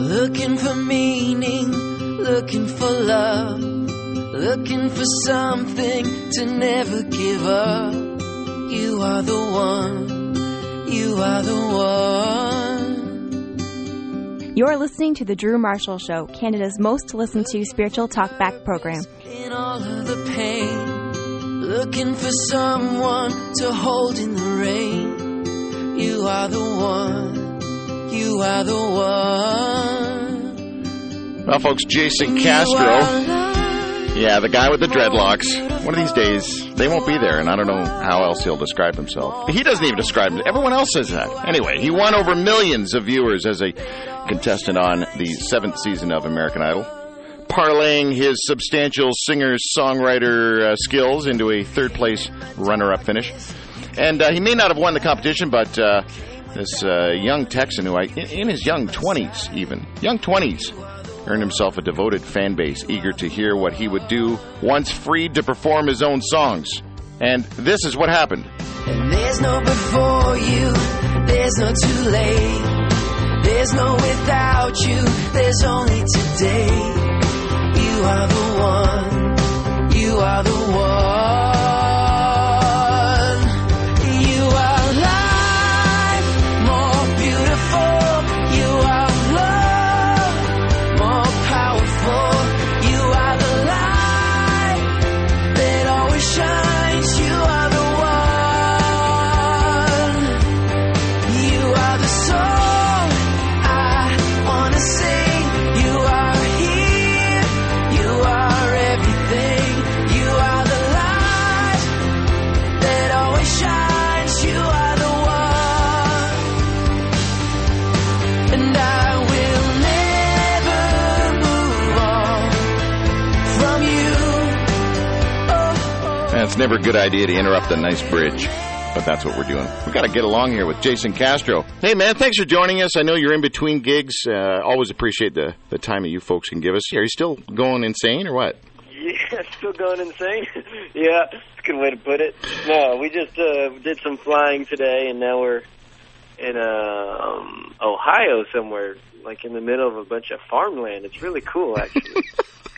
Looking for meaning, looking for love, looking for something to never give up. You are the one, you are the one. You're listening to The Drew Marshall Show, Canada's most listened to spiritual talkback program. In all of the pain, looking for someone to hold in the rain. You are the one, you are the one. Well, folks, Jason Castro. Yeah, the guy with the dreadlocks. One of these days, they won't be there, and I don't know how else he'll describe himself. He doesn't even describe it. Everyone else says that. Anyway, he won over millions of viewers as a contestant on the seventh season of American Idol, parlaying his substantial singer-songwriter uh, skills into a third-place runner-up finish. And uh, he may not have won the competition, but uh, this uh, young Texan, who I, in, in his young 20s even, young 20s, earned himself a devoted fan base eager to hear what he would do once freed to perform his own songs. And this is what happened. And there's no before you, there's no too late. There's no without you, there's only today. You are the one, you are the one. Never a good idea to interrupt a nice bridge, but that's what we're doing. We got to get along here with Jason Castro. Hey, man, thanks for joining us. I know you're in between gigs. Uh, always appreciate the, the time that you folks can give us. Are you still going insane or what? Yeah, still going insane. yeah, that's a good way to put it. No, we just uh, did some flying today, and now we're in uh, um, Ohio somewhere, like in the middle of a bunch of farmland. It's really cool, actually.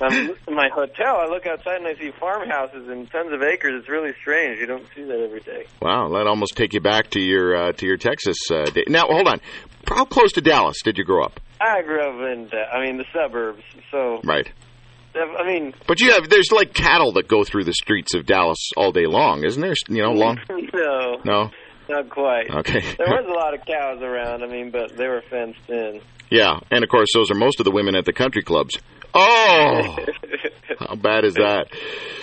I'm in my hotel. I look outside and I see farmhouses and tons of acres. It's really strange. You don't see that every day. Wow, that almost take you back to your uh, to your Texas uh, day. Now, hold on. How close to Dallas did you grow up? I grew up in, I mean, the suburbs. So, Right. I mean, But you have there's like cattle that go through the streets of Dallas all day long, isn't there? You know, long. no, No. not quite. Okay. There was a lot of cows around. I mean, but they were fenced in. Yeah, and of course those are most of the women at the country clubs. Oh, how bad is that?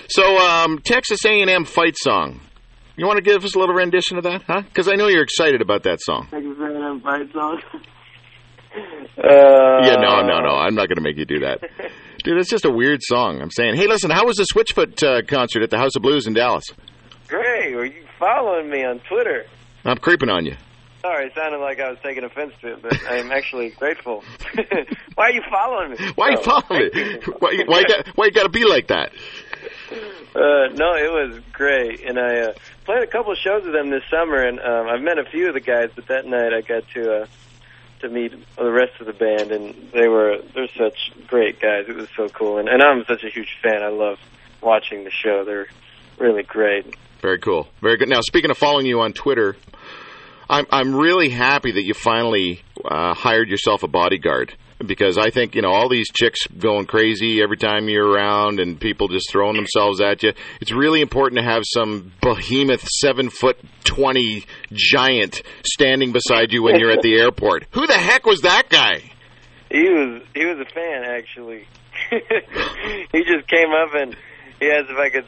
So, um, Texas A&M fight song. You want to give us a little rendition of that, huh? Because I know you're excited about that song. Texas A&M fight song. Uh, Yeah, no, no, no. I'm not going to make you do that, dude. It's just a weird song. I'm saying, hey, listen, how was the Switchfoot uh, concert at the House of Blues in Dallas? Great. Were you following me on Twitter? I'm creeping on you. Sorry, it sounded like I was taking offense to it, but I am actually grateful. why are you following me? Why are you Oh, following me? Why, why, you got, why you got to be like that? Uh, no, it was great, and I uh, played a couple of shows with them this summer, and um, I've met a few of the guys. But that night, I got to uh, to meet the rest of the band, and they were they're such great guys. It was so cool, and, and I'm such a huge fan. I love watching the show. They're really great. Very cool. Very good. Now, speaking of following you on Twitter, I'm I'm really happy that you finally uh, hired yourself a bodyguard because I think you know all these chicks going crazy every time you're around and people just throwing themselves at you. It's really important to have some behemoth seven foot twenty giant standing beside you when you're at the airport. Who the heck was that guy? He was he was a fan actually. he just came up and he asked if I could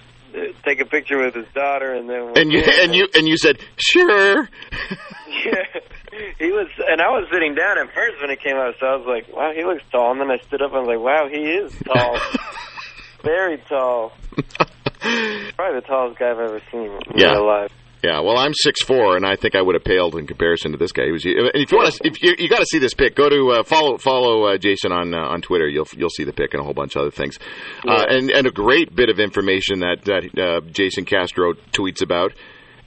take a picture with his daughter, and then And you and you and you said sure. yeah, he was, and I was sitting down at first when he came out, so I was like, "Wow, he looks tall." And then I stood up and I was like, "Wow, he is tall, very tall, probably the tallest guy I've ever seen in Yeah. real life." Yeah, well, I'm six four, and I think I would have paled in comparison to this guy. He was. If you want to, if you, you got to see this pic, go to uh, follow follow uh, Jason on uh, on Twitter. You'll you'll see the pic and a whole bunch of other things, uh, and and a great bit of information that that uh, Jason Castro tweets about.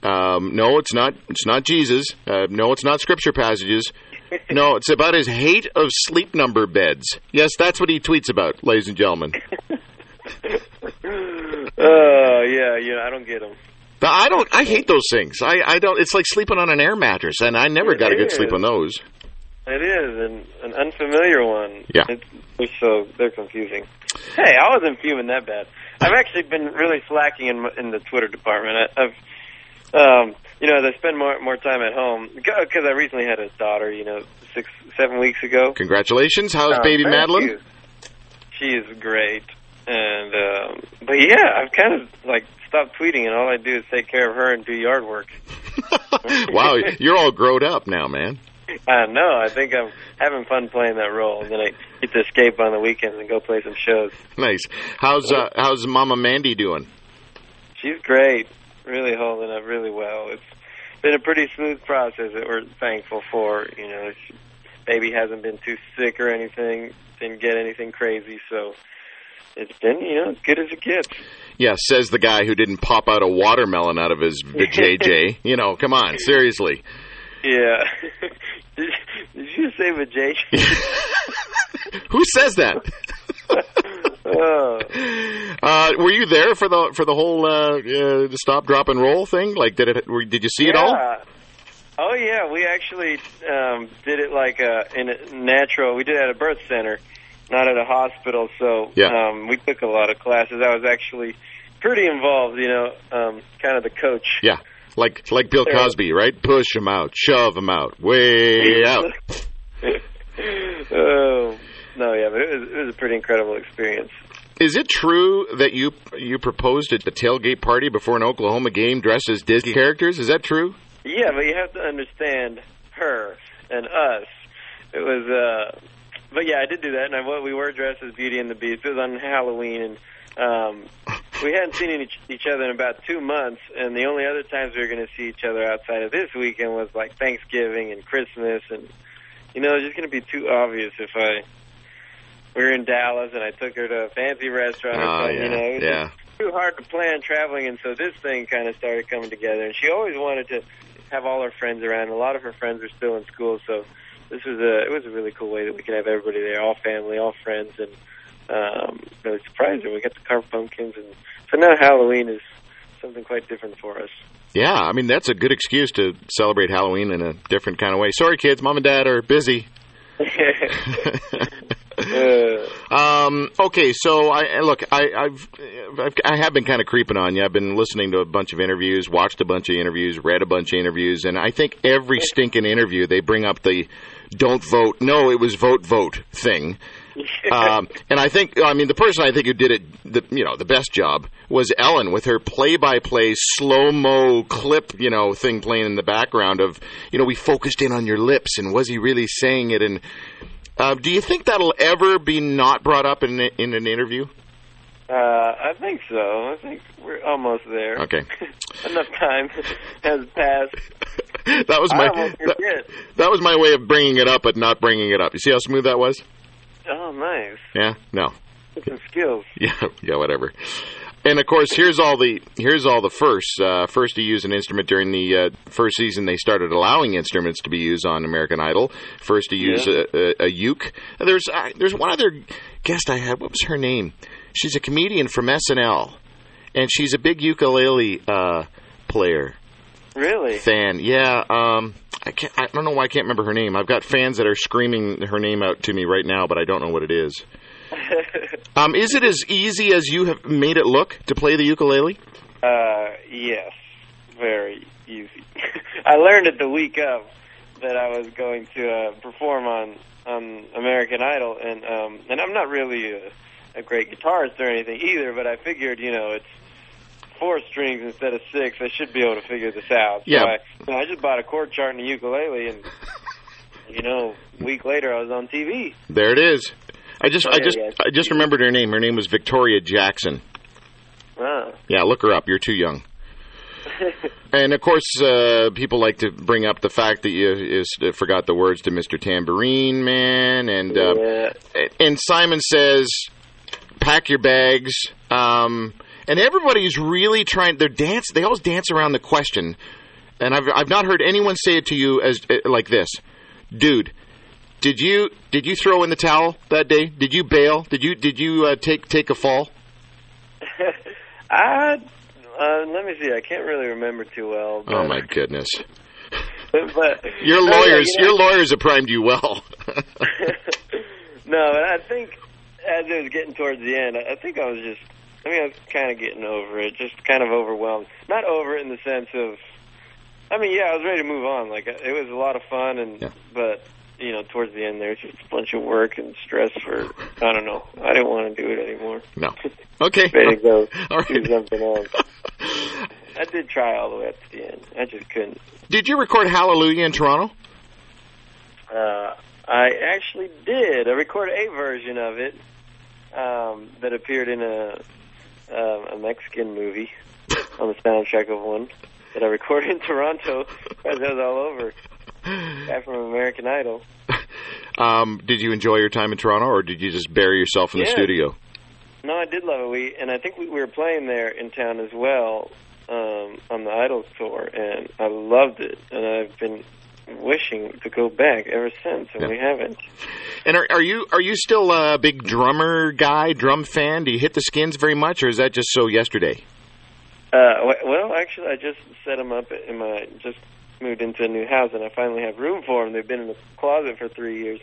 Um, no, it's not. It's not Jesus. Uh, no, it's not scripture passages. No, it's about his hate of sleep number beds. Yes, that's what he tweets about, ladies and gentlemen. Oh yeah, yeah. I don't get them. But I don't. I hate those things. I, I don't. It's like sleeping on an air mattress, and I never It got a good is. sleep on those. It is an an unfamiliar one. Yeah. It's, it's so they're confusing. Hey, I wasn't fuming that bad. I've actually been really slacking in in the Twitter department. I, I've, um, you know, as I spend more more time at home because I recently had a daughter. You know, six seven weeks ago. Congratulations. How's Um, baby Madeline? you. She is great, and um, but yeah, I've kind of like stopped tweeting, and all I do is take care of her and do yard work. wow, you're all grown up now, man. I know. I think I'm having fun playing that role, and then I get to escape on the weekends and go play some shows. Nice. How's uh, how's Mama Mandy doing? She's great, really holding up really well. It's been a pretty smooth process that we're thankful for. You know, she, baby hasn't been too sick or anything, didn't get anything crazy, so it's been you know as good as it gets. Yeah, says the guy who didn't pop out a watermelon out of his JJ. you know, come on, seriously. Yeah. did, did you say vajayjay? Who says that? oh. Uh, were you there for the for the whole uh, uh, the stop, drop, and roll thing? Like, did it? Did you see it all? Oh yeah, we actually um, did it like uh, in a natural. We did it at a birth center, not at a hospital. So Yeah. um, we took a lot of classes. I was actually pretty involved. You know, um, kind of the coach. Yeah, like like Bill Cosby, right? Push him out, shove him out, way out. oh no, yeah, but it was it was a pretty incredible experience. Is it true that you you proposed at the tailgate party before an Oklahoma game dressed as Disney characters? Is that true? Yeah, but you have to understand her and us. It was, uh, but yeah, I did do that, and I, what we were dressed as Beauty and the Beast. It was on Halloween, and um, we hadn't seen each, each other in about two months, and the only other times we were going to see each other outside of this weekend was like Thanksgiving and Christmas, and you know, it's just going to be too obvious if I. We were in Dallas, and I took her to a fancy restaurant. Oh, yeah, you know, it was yeah. too hard to plan traveling, and so this thing kind of started coming together. And she always wanted to have all her friends around. A lot of her friends are still in school, so this was a it was a really cool way that we could have everybody there, all family, all friends, and um, really surprised her. We got to carve pumpkins, and so now Halloween is something quite different for us. Yeah, I mean that's a good excuse to celebrate Halloween in a different kind of way. Sorry, kids, mom and dad are busy. Um, okay, so I I- look, I, I've, I've I have been kind of creeping on you. I've been listening to a bunch of interviews, watched a bunch of interviews, read a bunch of interviews, and I think every stinking interview they bring up the "don't vote." No, it was vote vote thing. um, and I think, I mean, the person I think who did it, the, you know, the best job was Ellen with her play-by-play slow-mo clip, you know, thing playing in the background of, you know, we focused in on your lips and was he really saying it? And uh, do you think that'll ever be not brought up in in an interview? uh, I think so. I think we're almost there. Okay. Enough time has passed. that was my that, that was my way of bringing it up, but not bringing it up. You see how smooth that was? Oh, nice. Yeah. No. Some skills. Yeah, yeah, whatever. And of course, here's all the here's all the firsts. Uh, first to use an instrument during the uh, first season, they started allowing instruments to be used on American Idol. First to use Yeah. a, a, a uke. There's uh, there's one other guest I had. What was her name? She's a comedian from SNL, and she's a big ukulele uh, player Really? fan. Yeah. Um, I can't. I don't know why I can't remember her name. I've got fans that are screaming her name out to me right now, but I don't know what it is. Um, is it as easy as you have made it look to play the ukulele? Uh, yes, very easy. I learned it the week of that I was going to uh, perform on on American Idol, and um, and I'm not really a, a great guitarist or anything either, but I figured, you know, it's four strings instead of six. I should be able to figure this out. So Yeah. I, so I just bought a chord chart and a ukulele, and you know, a week later I was on TV. There it is. I just, Oh, I just. I just remembered her name. Her name was Victoria Jackson. Wow. Yeah, look her up. You're too young. And of course, uh, people like to bring up the fact that you, you s- forgot the words to Mr. Tambourine Man, and uh, yeah. and Simon says, "Pack your bags." Um, and everybody's really trying. They're dance. They always dance around the question, and I've I've not heard anyone say it to you as uh, like this. dude. Did you did you throw in the towel that day? Did you bail? Did you did you uh, take take a fall? I uh, let me see. I can't really remember too well. But, Oh my goodness! but Your lawyers you know- your lawyers have primed you well. no, and I think as it was getting towards the end, I I think I was just, I mean, I was kind of getting over it, just kind of overwhelmed. Not over it in the sense of, I mean, yeah, I was ready to move on. Like it was a lot of fun, and Yeah. but you know, towards the end, there was just a bunch of work and stress for, I don't know, I didn't want to do it anymore. no. Okay. Ready to go All do something else. I did try all the way up to the end. I just couldn't. Did you record Hallelujah in Toronto? Uh, I actually did. I recorded a version of it um, that appeared in a um, a Mexican movie on the soundtrack of one that I recorded in Toronto. As I was all over. Guy from American Idol. Um, did you enjoy your time in Toronto, or did you just bury yourself in the studio? No, I did love it. We and I think we, we were playing there in town as well um, on the Idols tour, and I loved it. And I've been wishing to go back ever since, and Yeah. we haven't. And are, are you are you still a big drummer guy, drum fan? Do you hit the skins very much, or is that just so yesterday? Uh, well, actually, I just set them up in my just moved into a new house, and I finally have room for them. They've been in the closet for three years,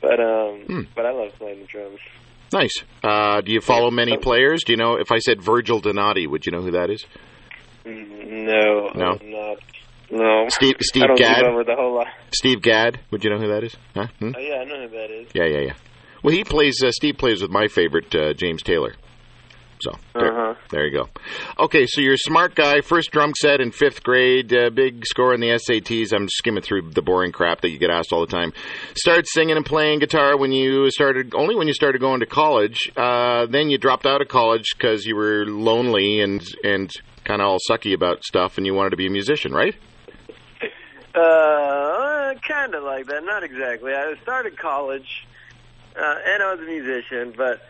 but um, Hmm. but I love playing the drums. Nice. Uh, do you follow many players? Do you know if I said Virgil Donati, would you know who that is? Mm, No, No? I'm not. No, Steve Steve I don't Gadd. keep the whole lot. Steve Gadd. Would you know who that is? Huh? Hmm? Oh yeah, I know who that is. Yeah, yeah, yeah. Well, he plays. Uh, Steve plays with my favorite uh, James Taylor. So there, Uh-huh. there you go. Okay, so you're a smart guy. First drum set in fifth grade. Uh, big score in the SATs. I'm skimming through the boring crap that you get asked all the time. Started singing and playing guitar when you started. Only when you started going to college. Uh, then you dropped out of college because you were lonely and and kind of all sucky about stuff, and you wanted to be a musician, right? Uh, kind of like that. Not exactly. I started college, uh, and I was a musician, but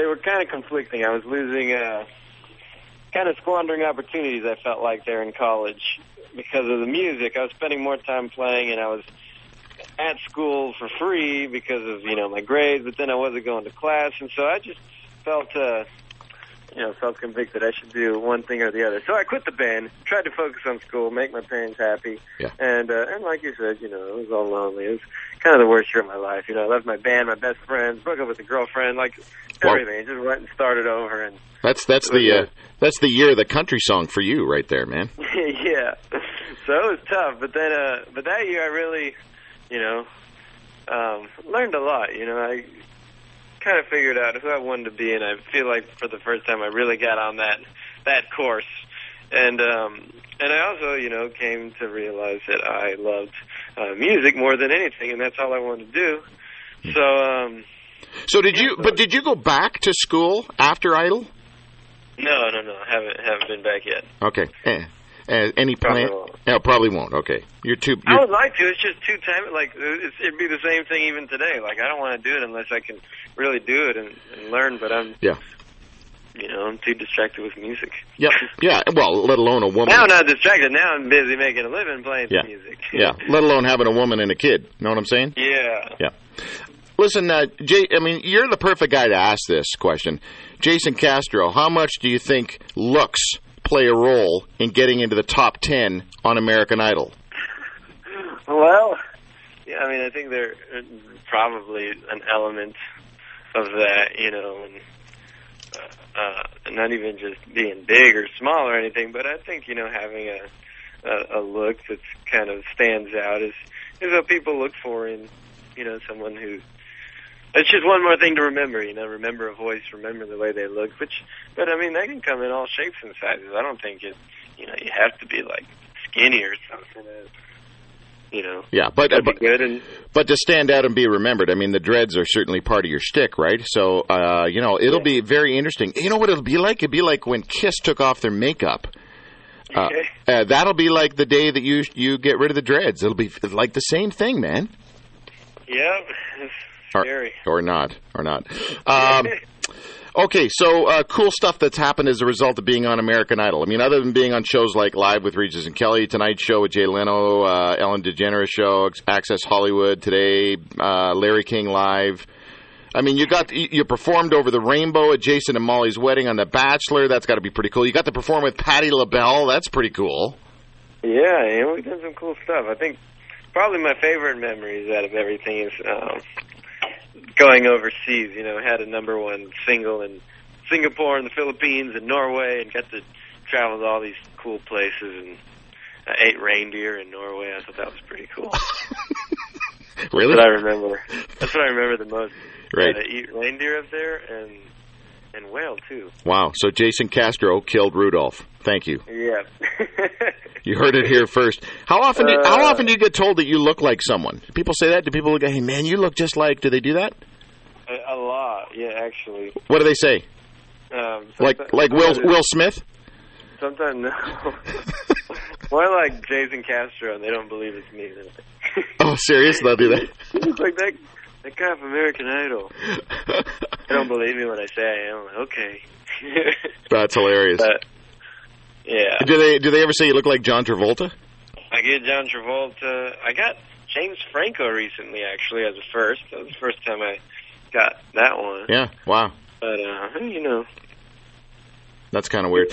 they were kind of conflicting. I was losing, uh, kind of squandering opportunities. I felt like there in college because of the music. I was spending more time playing, and I was at school for free because of you know my grades. But then I wasn't going to class, and so I just felt. uh you know, felt convicted I should do one thing or the other. So I quit the band, tried to focus on school, make my parents happy. Yeah. And uh, and like you said, you know, it was all lonely. It was kind of the worst year of my life. You know, I left my band, my best friends, broke up with a girlfriend, like Wow. everything. Just went and started over and That's that's the uh, that's the year of the country song for you, right there, man. yeah. So it was tough, but then uh but that year I really, you know, um learned a lot, you know. I kind of figured out who I wanted to be and I feel like for the first time I really got on that that course. And um and I also, you know, came to realize that I loved uh music more than anything and that's all I wanted to do. So um So did you? But did you go back to school after Idol? no, no, no, I haven't haven't been back yet. Okay. Eh. Eh, any Probably plan? won't. No, probably won't. Okay. You're too. I You're, would like to. It's just too time. Like it's, it'd be the same thing even today. Like I don't want to do it unless I can really do it and, and learn. But I'm, yeah. you know, I'm too distracted with music. Yep. Yeah. Well, let alone a woman. Now I'm not distracted. Now I'm busy making a living playing Yeah. music. yeah. Let alone having a woman and a kid. You know what I'm saying? yeah. Yeah. Listen, uh, Jay. I mean, you're the perfect guy to ask this question, Jason Castro. How much do you think looks play a role in getting into the top ten on American Idol? Well, yeah. I mean, I think there uh, probably an element of that. You know, and uh, uh, not even just being big or small or anything, but I think you know having a a, a look that kind of stands out is is what people look for in you know someone who. It's just one more thing to remember, you know. Remember a voice, remember the way they look. Which, but I mean, they can come in all shapes and sizes. I don't think it, you know, you have to be like skinny or something. You know, Yeah, but that'd but, good. And but to stand out and be remembered, I mean, the dreads are certainly part of your shtick, right? So, uh, you know, it'll be very interesting. You know what it'll be like? It'll be like when Kiss took off their makeup. Uh, Okay. uh, that'll be like the day that you you get rid of the dreads. It'll be like the same thing, man. yeah, it's Or, scary. or not, or not. Um, Okay, so uh, cool stuff that's happened as a result of being on American Idol. I mean, other than being on shows like Live with Regis and Kelly, Tonight Show with Jay Leno, uh, Ellen DeGeneres Show, Access Hollywood today, uh, Larry King Live. I mean, you got you performed over the rainbow at Jason and Molly's wedding on The Bachelor. That's got to be pretty cool. You got to perform with Patti LaBelle. That's pretty cool. Yeah, yeah, we've done some cool stuff. I think probably my favorite memories out of everything is um, going overseas. You know, had a number one single in Singapore and the Philippines and Norway, and got to travel to all these cool places and uh, ate reindeer in Norway. I thought that was pretty cool. really? That's what I remember. That's what I remember the most. Right. Yeah, to eat reindeer up there and and whale too. Wow. So Jason Castro killed Rudolph. Thank you. Yeah. You heard it here first. How often? Do, Uh, how often do you get told that you look like someone? People say that? Do people go, "Hey, man, you look just like"? Do they do that? a, a lot. Yeah, actually. What do they say? Um, Like like Will Will Smith? Sometimes no. More like Jason Castro, and they don't believe it's me. Oh, serious? They'll do that. Like that that guy from American Idol. They don't believe me when I say I am. Like, okay. That's hilarious. but yeah, Do they do they ever say you look like John Travolta? I get John Travolta. I got James Franco recently, actually, as a first. That was the first time I got that one. Yeah. Wow. But uh, you know, That's kind of weird.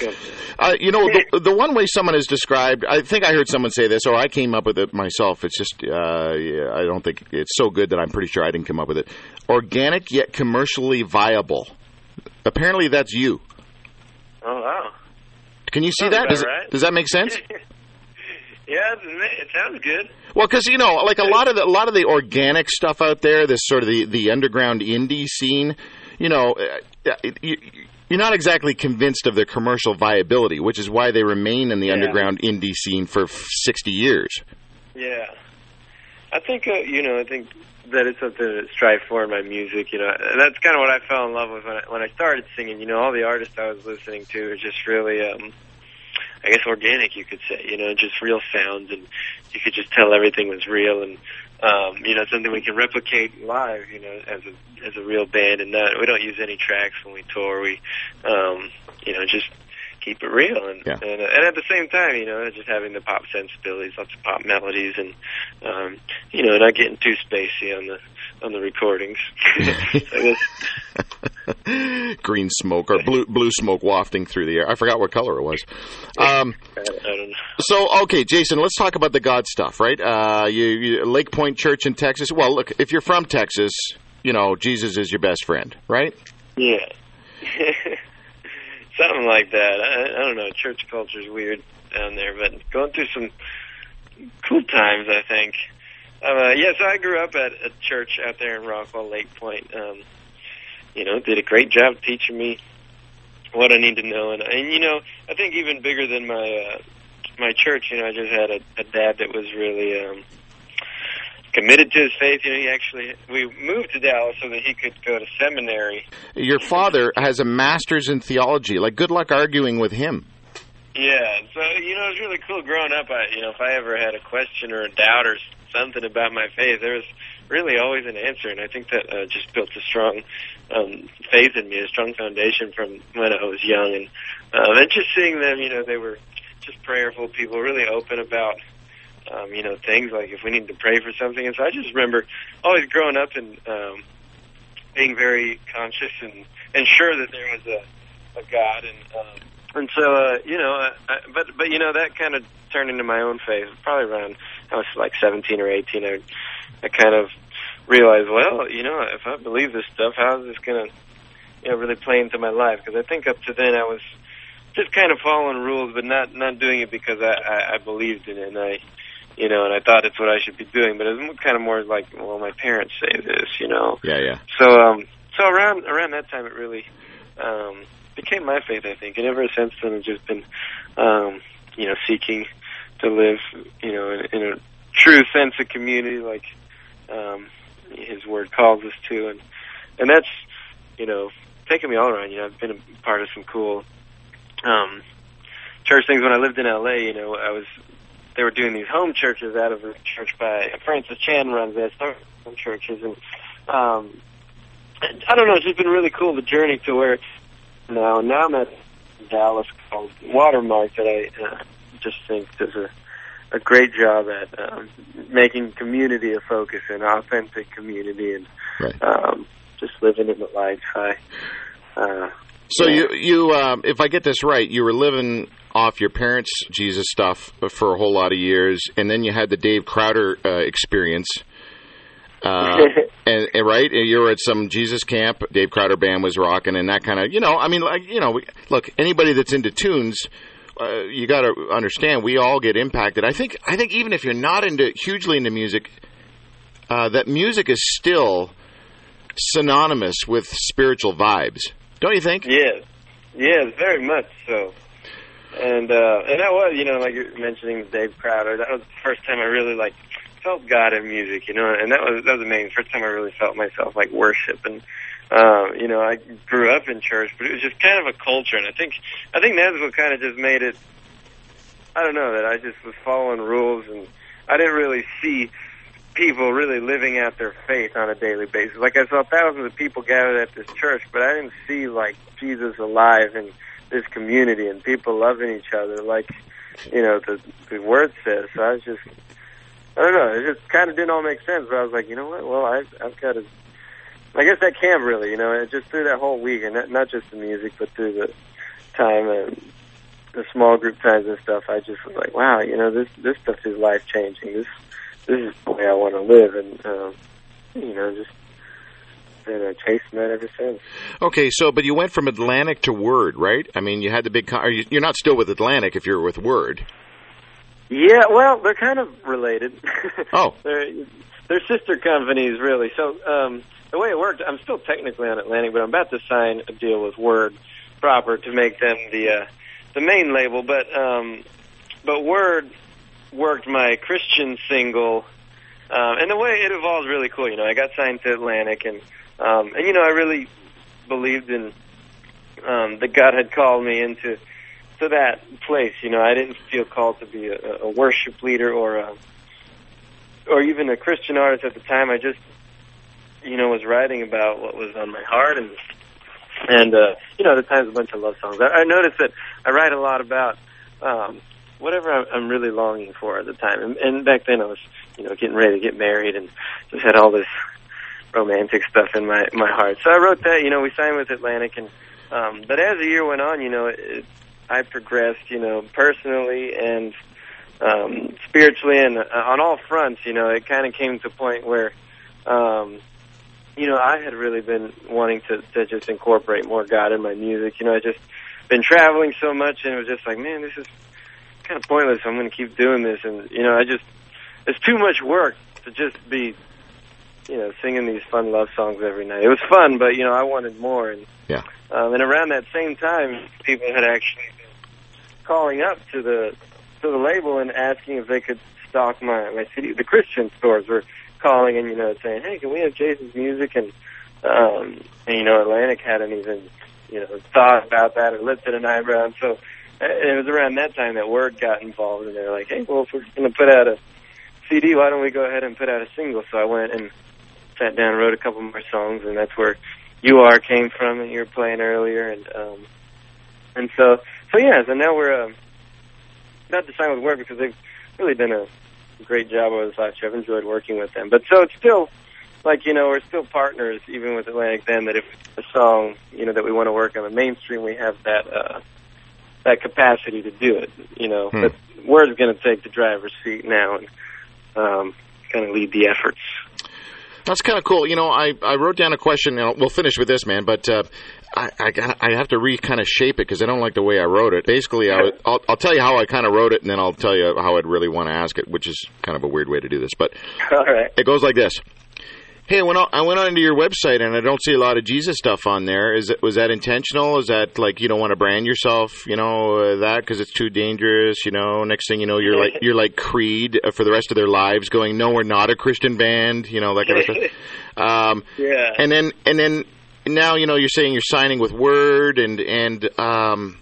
Uh, you know, the, the one way someone has described, I think I heard someone say this, or I came up with it myself. It's just, uh, yeah, I don't think it's so good that I'm pretty sure I didn't come up with it. Organic yet commercially viable. Apparently, that's you. oh wow. Can you see that? Does, it, does that make sense? yeah, it sounds good. Well, because you know, like a lot of the, a lot of the organic stuff out there, this sort of the the underground indie scene, you know, uh, it, you, you're not exactly convinced of their commercial viability, which is why they remain in the Yeah. underground indie scene for f- 60 years. Yeah, I think uh, you know. I think that it's something to strive for in my music. You know, And that's kind of what I fell in love with when I, when I started singing. You know, all the artists I was listening to are just really, um, I guess, organic. You could say. You know, just real sounds, and you could just tell everything was real, and um, you know, something we can replicate live. You know, as a as a real band, and not we don't use any tracks when we tour. We, um, you know, just keep it real and Yeah. and, and at the same time you know just having the pop sensibilities lots of pop melodies and um you know not getting too spacey on the on the recordings Green smoke or blue blue smoke wafting through the air. I forgot what color it was. Um, I, I don't know so, okay, Jason, let's talk about the God stuff, right? Uh, you, you, Lake Pointe Church in Texas. Well, look, if you're from Texas, you know Jesus is your best friend, right? yeah something like that I, I don't know church culture's weird down there but going through some cool times I think uh, yeah so I grew up at a church out there in Rockwall Lake Pointe um you know, did a great job teaching me what I need to know. And, and you know, I think even bigger than my uh, my church, you know, I just had a, a dad that was really um, committed to his faith. You know, he actually we moved to Dallas so that he could go to seminary. Your father has a master's in theology. Like, good luck arguing with him. Yeah, so you know, it was really cool growing up. I, you know, if I ever had a question or a doubt or something about my faith, there was really always an answer, and I think that uh, just built a strong um, faith in me, a strong foundation from when I was young, and um, and just seeing them, you know, they were just prayerful people, really open about. Um, you know, things like if we need to pray for something. And so I just remember always growing up and um, being very conscious and, and sure that there was a, a God. And um, and so, uh, you know, I, I, but but you know that kind of turned into my own faith. Probably around I was like 17 or 18. I I kind of realized, well, you know, if I believe this stuff, how is this gonna, you know, really play into my life? Because I think up to then I was just kind of following rules, but not not doing it because I, I, I believed in it, and I, you know, and I thought it's what I should be doing. But it was kind of more like, well, my parents say this, you know. Yeah, yeah. So um so around around that time it really um became my faith I think. And ever since then I've just been um, you know, seeking to live, you know, in, in a true sense of community like um his word calls us to and and that's, you know, taken me all around, you know, I've been a part of some cool um church things when I lived in LA, you know, I was they were doing these home churches out of a church by Francis Chan runs that. Some churches and um I don't know. It's just been really cool the journey to where now now I'm at Dallas called Watermark that I uh, just think does a a great job at um, making community a focus and authentic community and Right. um, just living in the life. I uh, So Yeah. you you um, if I get this right, you were living off your parents' Jesus stuff for a whole lot of years, and then you had the Dave Crowder uh, experience. Uh, and, and right, you were at some Jesus camp. Dave Crowder band was rocking, and that kind of, you know, I mean, like, you know, we- look, anybody that's into tunes, uh, you got to understand, we all get impacted. I think, I think even if you're not into hugely into music, uh, that music is still synonymous with spiritual vibes, don't you think? Yes, yes, very much so. And uh, and that was, you know, like you're mentioning Dave Crowder. That was the first time I really like felt God in music, you know. And that was that was amazing. First time I really felt myself like worship. And uh, you know, I grew up in church, but it was just kind of a culture. And I think I think that's what kind of just made it. I don't know that I just was following rules, and I didn't really see people really living out their faith on a daily basis. Like I saw thousands of people gathered at this church, but I didn't see like Jesus alive in this community and people loving each other like you know the the word says. So I was just I don't know, it just kind of didn't all make sense. But I was like, you know what? Well, I I've got to. I guess that camp really, you know, it just through that whole week, and not, not just the music, but through the time and the small group times and stuff. I just was like, wow, you know, this this stuff is life changing. This this is the way I want to live, and um, you know, just been uh, chasing that ever since. Okay, so but you went from Atlantic to Word, right? I mean, you had the big. Con- are you, you're not still with Atlantic if you're with Word. Yeah, well, they're kind of related. Oh. they're they're sister companies, really. So um, the way it worked, I'm still technically on Atlantic, but I'm about to sign a deal with Word proper to make them the uh, the main label. But um, but Word worked my Christian single, um, and the way it evolved really cool. You know, I got signed to Atlantic, and um, and you know, I really believed in um, that God had called me into to that place. You know, I didn't feel called to be a, a worship leader or a, or even a Christian artist at the time. I just, you know, was writing about what was on my heart and and uh, you know, at the times a bunch of love songs. I, I noticed that I write a lot about um, whatever I'm, I'm really longing for at the time. And, and back then, I was, you know, getting ready to get married and just had all this romantic stuff in my my heart. So I wrote that. You know, we signed with Atlantic, and um, but as the year went on, you know, it, I progressed. You know, personally and um, spiritually, and uh, on all fronts. You know, it kind of came to a point where. Um, you know, I had really been wanting to, to just incorporate more God in my music. You know, I just been traveling so much, and it was just like, man, this is kind of pointless. I'm going to keep doing this, and you know, I just it's too much work to just be, you know, singing these fun love songs every night. It was fun, but you know, I wanted more, and Yeah. um, and around that same time, people had actually been calling up to the to the label and asking if they could stock my my CD. The Christian stores were calling and you know saying, "Hey, can we have Jason's music?" And um, and you know, Atlantic hadn't even you know thought about that or lifted an eyebrow. And so uh, it was around that time that Word got involved, and they were like, "Hey, well, if we're going to put out a CD, why don't we go ahead and put out a single?" So I went and sat down and wrote a couple more songs, and that's where "You Are" came from, and you were playing earlier, and um, and so so yeah. So now we're um, not to sign with Word because they've really done a great job over this last year. I've enjoyed working with them, but so it's still like you know we're still partners even with Atlantic. Then that if a song you know that we want to work on the mainstream, we have that uh, that capacity to do it. You know, Hmm. but Word's going to take the driver's seat now and um, kind of lead the efforts. That's kind of cool. You know, I, I wrote down a question. And we'll finish with this, man. But uh, I I, I have to re kind of shape it because I don't like the way I wrote it. Basically, I, would- I'll I'll tell you how I kind of wrote it, and then I'll tell you how I'd really want to ask it, which is kind of a weird way to do this. But All right. it goes like this. Hey, I went on, I went onto your website and I don't see a lot of Jesus stuff on there. Is it was that intentional? Is that like you don't want to brand yourself, you know, uh, that because it's too dangerous? You know, next thing you know, you're like you're like Creed uh, for the rest of their lives, going, no, we're not a Christian band, you know, that kind of stuff. Um, Yeah. and then and then now you know you're saying you're signing with Word and and um,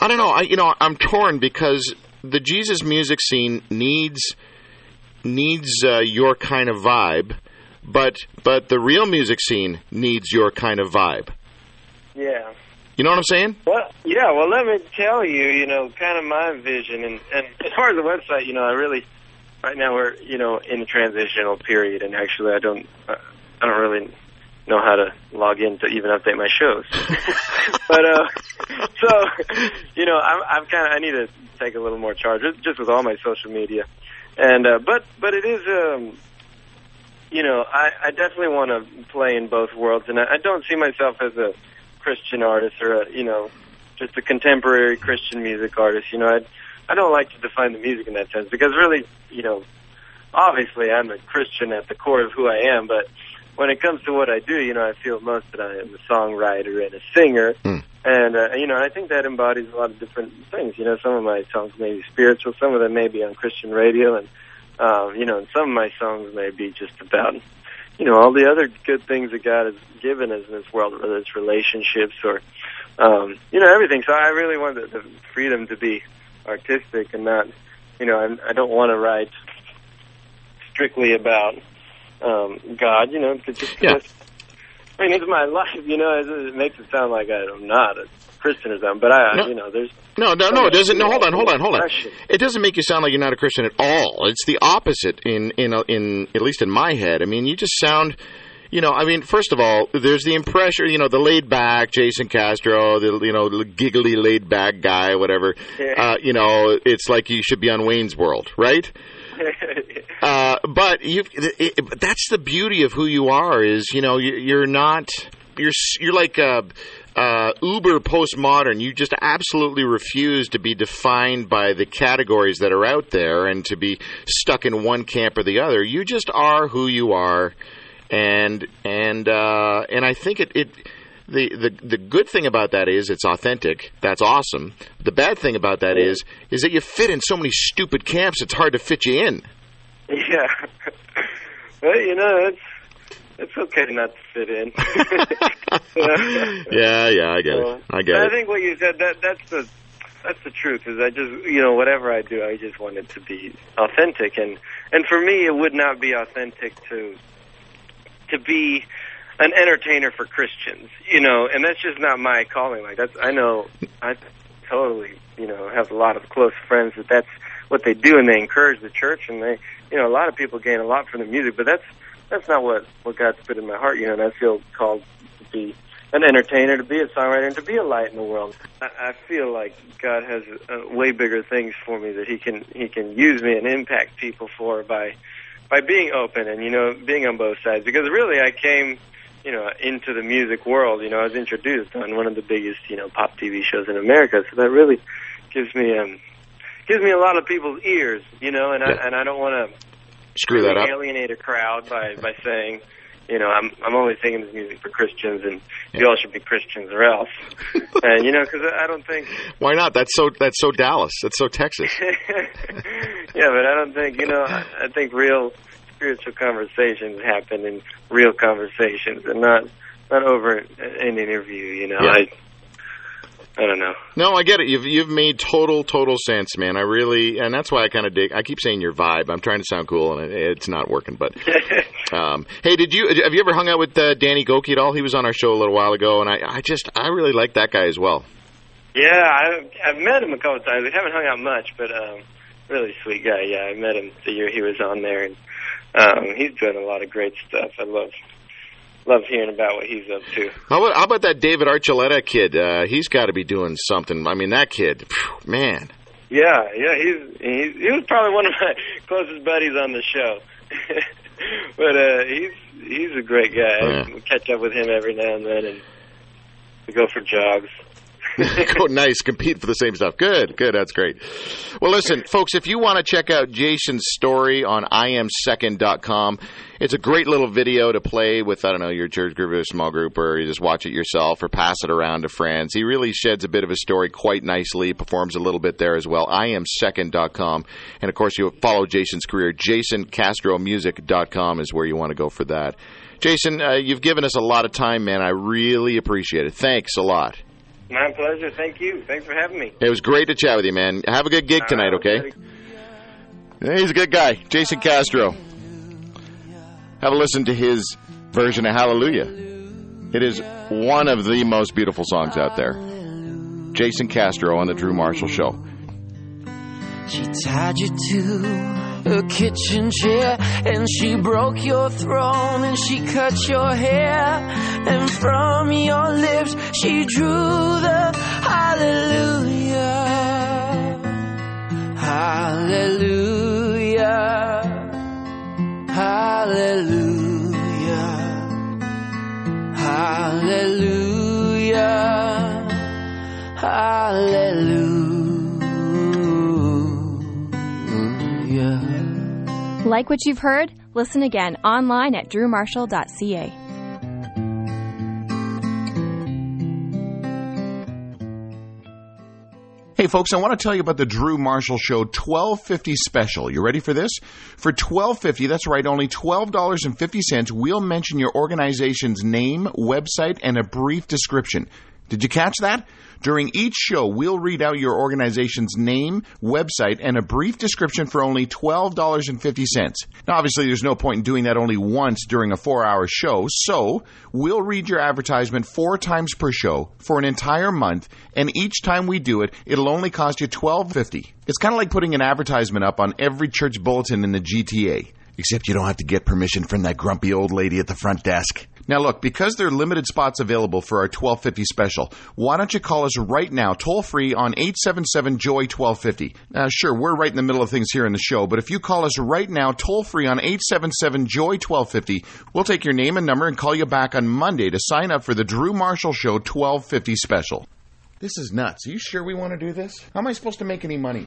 I don't know. I you know I'm torn because the Jesus music scene needs needs uh, your kind of vibe, but but the real music scene needs your kind of vibe. Yeah. You know what I'm saying? Well, yeah. Well, let me tell you, you know, kind of my vision, and and as far as the website, you know, I really, right now we're, you know, in a transitional period, and actually, I don't, uh, I don't really know how to log in to even update my shows. but uh, so, you know, I'm, I'm kind of, I need to take a little more charge just- just with all my social media, and uh, but but it is, um, you know, I, I definitely want to play in both worlds, and I, I don't see myself as a Christian artist or a, you know, just a contemporary Christian music artist. You know, I I don't like to define the music in that sense because really, you know, obviously I'm a Christian at the core of who I am, but when it comes to what I do, you know, I feel most that I am a songwriter and a singer, Mm. and uh, you know, I think that embodies a lot of different things. You know, some of my songs may be spiritual, some of them may be on Christian radio, and um, you know, and some of my songs may be just about you know all the other good things that God has given us in this world, whether it's relationships or um, you know everything. So I really want the, the freedom to be artistic and not, you know, I, I don't want to write strictly about um, God. You know, just Yeah. I mean, it's my life. You know, it, it makes it sound like I'm not a Christian or something. But I, No. you know, there's No, no, no. It doesn't. No, hold on, hold on, hold on. It doesn't make you sound like you're not a Christian at all. It's the opposite in in in at least in my head. I mean, you just sound. You know, I mean, first of all, there's the impression, you know, the laid back Jason Castro, the you know, the giggly laid back guy, whatever. Yeah. Uh, you know, it's like you should be on Wayne's World, right? Uh, but you, that's the beauty of who you are. Is you know you, you're not you're you're like uh, uh, uber postmodern. You just absolutely refuse to be defined by the categories that are out there and to be stuck in one camp or the other. You just are who you are, and and uh, and I think it. it the, the the good thing about that is it's authentic. That's awesome. The bad thing about that is is that you fit in so many stupid camps. It's hard to fit you in. Yeah. well, you know, it's it's okay not to fit in. yeah, yeah, I get it. I get it. I think what you said that that's the that's the truth. Is I just you know whatever I do, I just want it to be authentic, and and for me, it would not be authentic to to be an entertainer for Christians, you know, and that's just not my calling. Like that's I know I totally you know have a lot of close friends that that's what they do, and they encourage the church, and they you know a lot of people gain a lot from the music, but that's that's not what what God's put in my heart, you know, and I feel called to be an entertainer, to be a songwriter, and to be a light in the world. I, I feel like God has uh, way bigger things for me that He can He can use me and impact people for by by being open and you know being on both sides. Because really, I came you know into the music world. You know, I was introduced on one of the biggest you know pop TV shows in America, so that really gives me um gives me a lot of people's ears. You know, and Yeah. I and I don't want to Screw that up. alienate a crowd by by saying, you know, I'm I'm only singing this music for Christians, and Yeah. you all should be Christians or else. and you know, because I don't think, Why not? That's so. That's so Dallas. That's so Texas. yeah, but I don't think you know. I, I think real spiritual conversations happen in real conversations, and not not over an interview. You know, Yeah. I I don't know. No, I get it. You've you've made total total sense, man. I really, and that's why I kind of dig. I keep saying your vibe. I'm trying to sound cool, and it, it's not working. But um, hey, did you have you ever hung out with uh, Danny Gokey at all? He was on our show a little while ago, and I I just I really like that guy as well. Yeah, I, I've met him a couple of times. We haven't hung out much, but um, really sweet guy. Yeah, I met him the year he was on there, and um, he's doing a lot of great stuff. I love love hearing about what he's up to. How about, how about that David Archuleta kid? Uh, he's got to be doing something. I mean, that kid, phew, man. Yeah, yeah, he's, he's he was probably one of my closest buddies on the show. but uh, he's he's a great guy. Yeah. I catch up with him every now and then, and we go for jogs. oh, nice. Compete for the same stuff. Good, good. That's great. Well, listen, folks, if you want to check out Jason's story on iamsecond.com, it's a great little video to play with, I don't know, your church group or small group, or you just watch it yourself or pass it around to friends. He really sheds a bit of a story quite nicely, performs a little bit there as well. iamsecond.com. And of course, you follow Jason's career. JasonCastroMusic.com is where you want to go for that. Jason, uh, you've given us a lot of time, man. I really appreciate it. Thanks a lot. My pleasure. Thank you. Thanks for having me. It was great to chat with you, man. Have a good gig tonight, Uh, okay? He's a good guy, Jason Castro. have a listen to his version of Hallelujah. It is one of the most beautiful songs out there. Jason Castro on the Drew Marshall Show. She tied you to a kitchen chair and she broke your throne and she cut your hair and from your lips she drew the hallelujah hallelujah hallelujah hallelujah hallelujah Mm-hmm. Like what you've heard? Listen again online at drewmarshall.ca. Hey folks, I want to tell you about the Drew Marshall Show 1250 special. You ready for this? For 1250, that's right, only $12.50, we'll mention your organization's name, website, and a brief description. Did you catch that? During each show, we'll read out your organization's name, website, and a brief description for only $12.50. Now, obviously, there's no point in doing that only once during a four hour show, so we'll read your advertisement four times per show for an entire month, and each time we do it, it'll only cost you $12.50. It's kind of like putting an advertisement up on every church bulletin in the GTA. Except you don't have to get permission from that grumpy old lady at the front desk. Now look, because there are limited spots available for our 1250 special, why don't you call us right now, toll free on 877-JOY-1250. Now uh, sure, we're right in the middle of things here in the show, but if you call us right now, toll free on 877-JOY-1250, we'll take your name and number and call you back on Monday to sign up for the Drew Marshall Show 1250 special. This is nuts. Are you sure we want to do this? How am I supposed to make any money?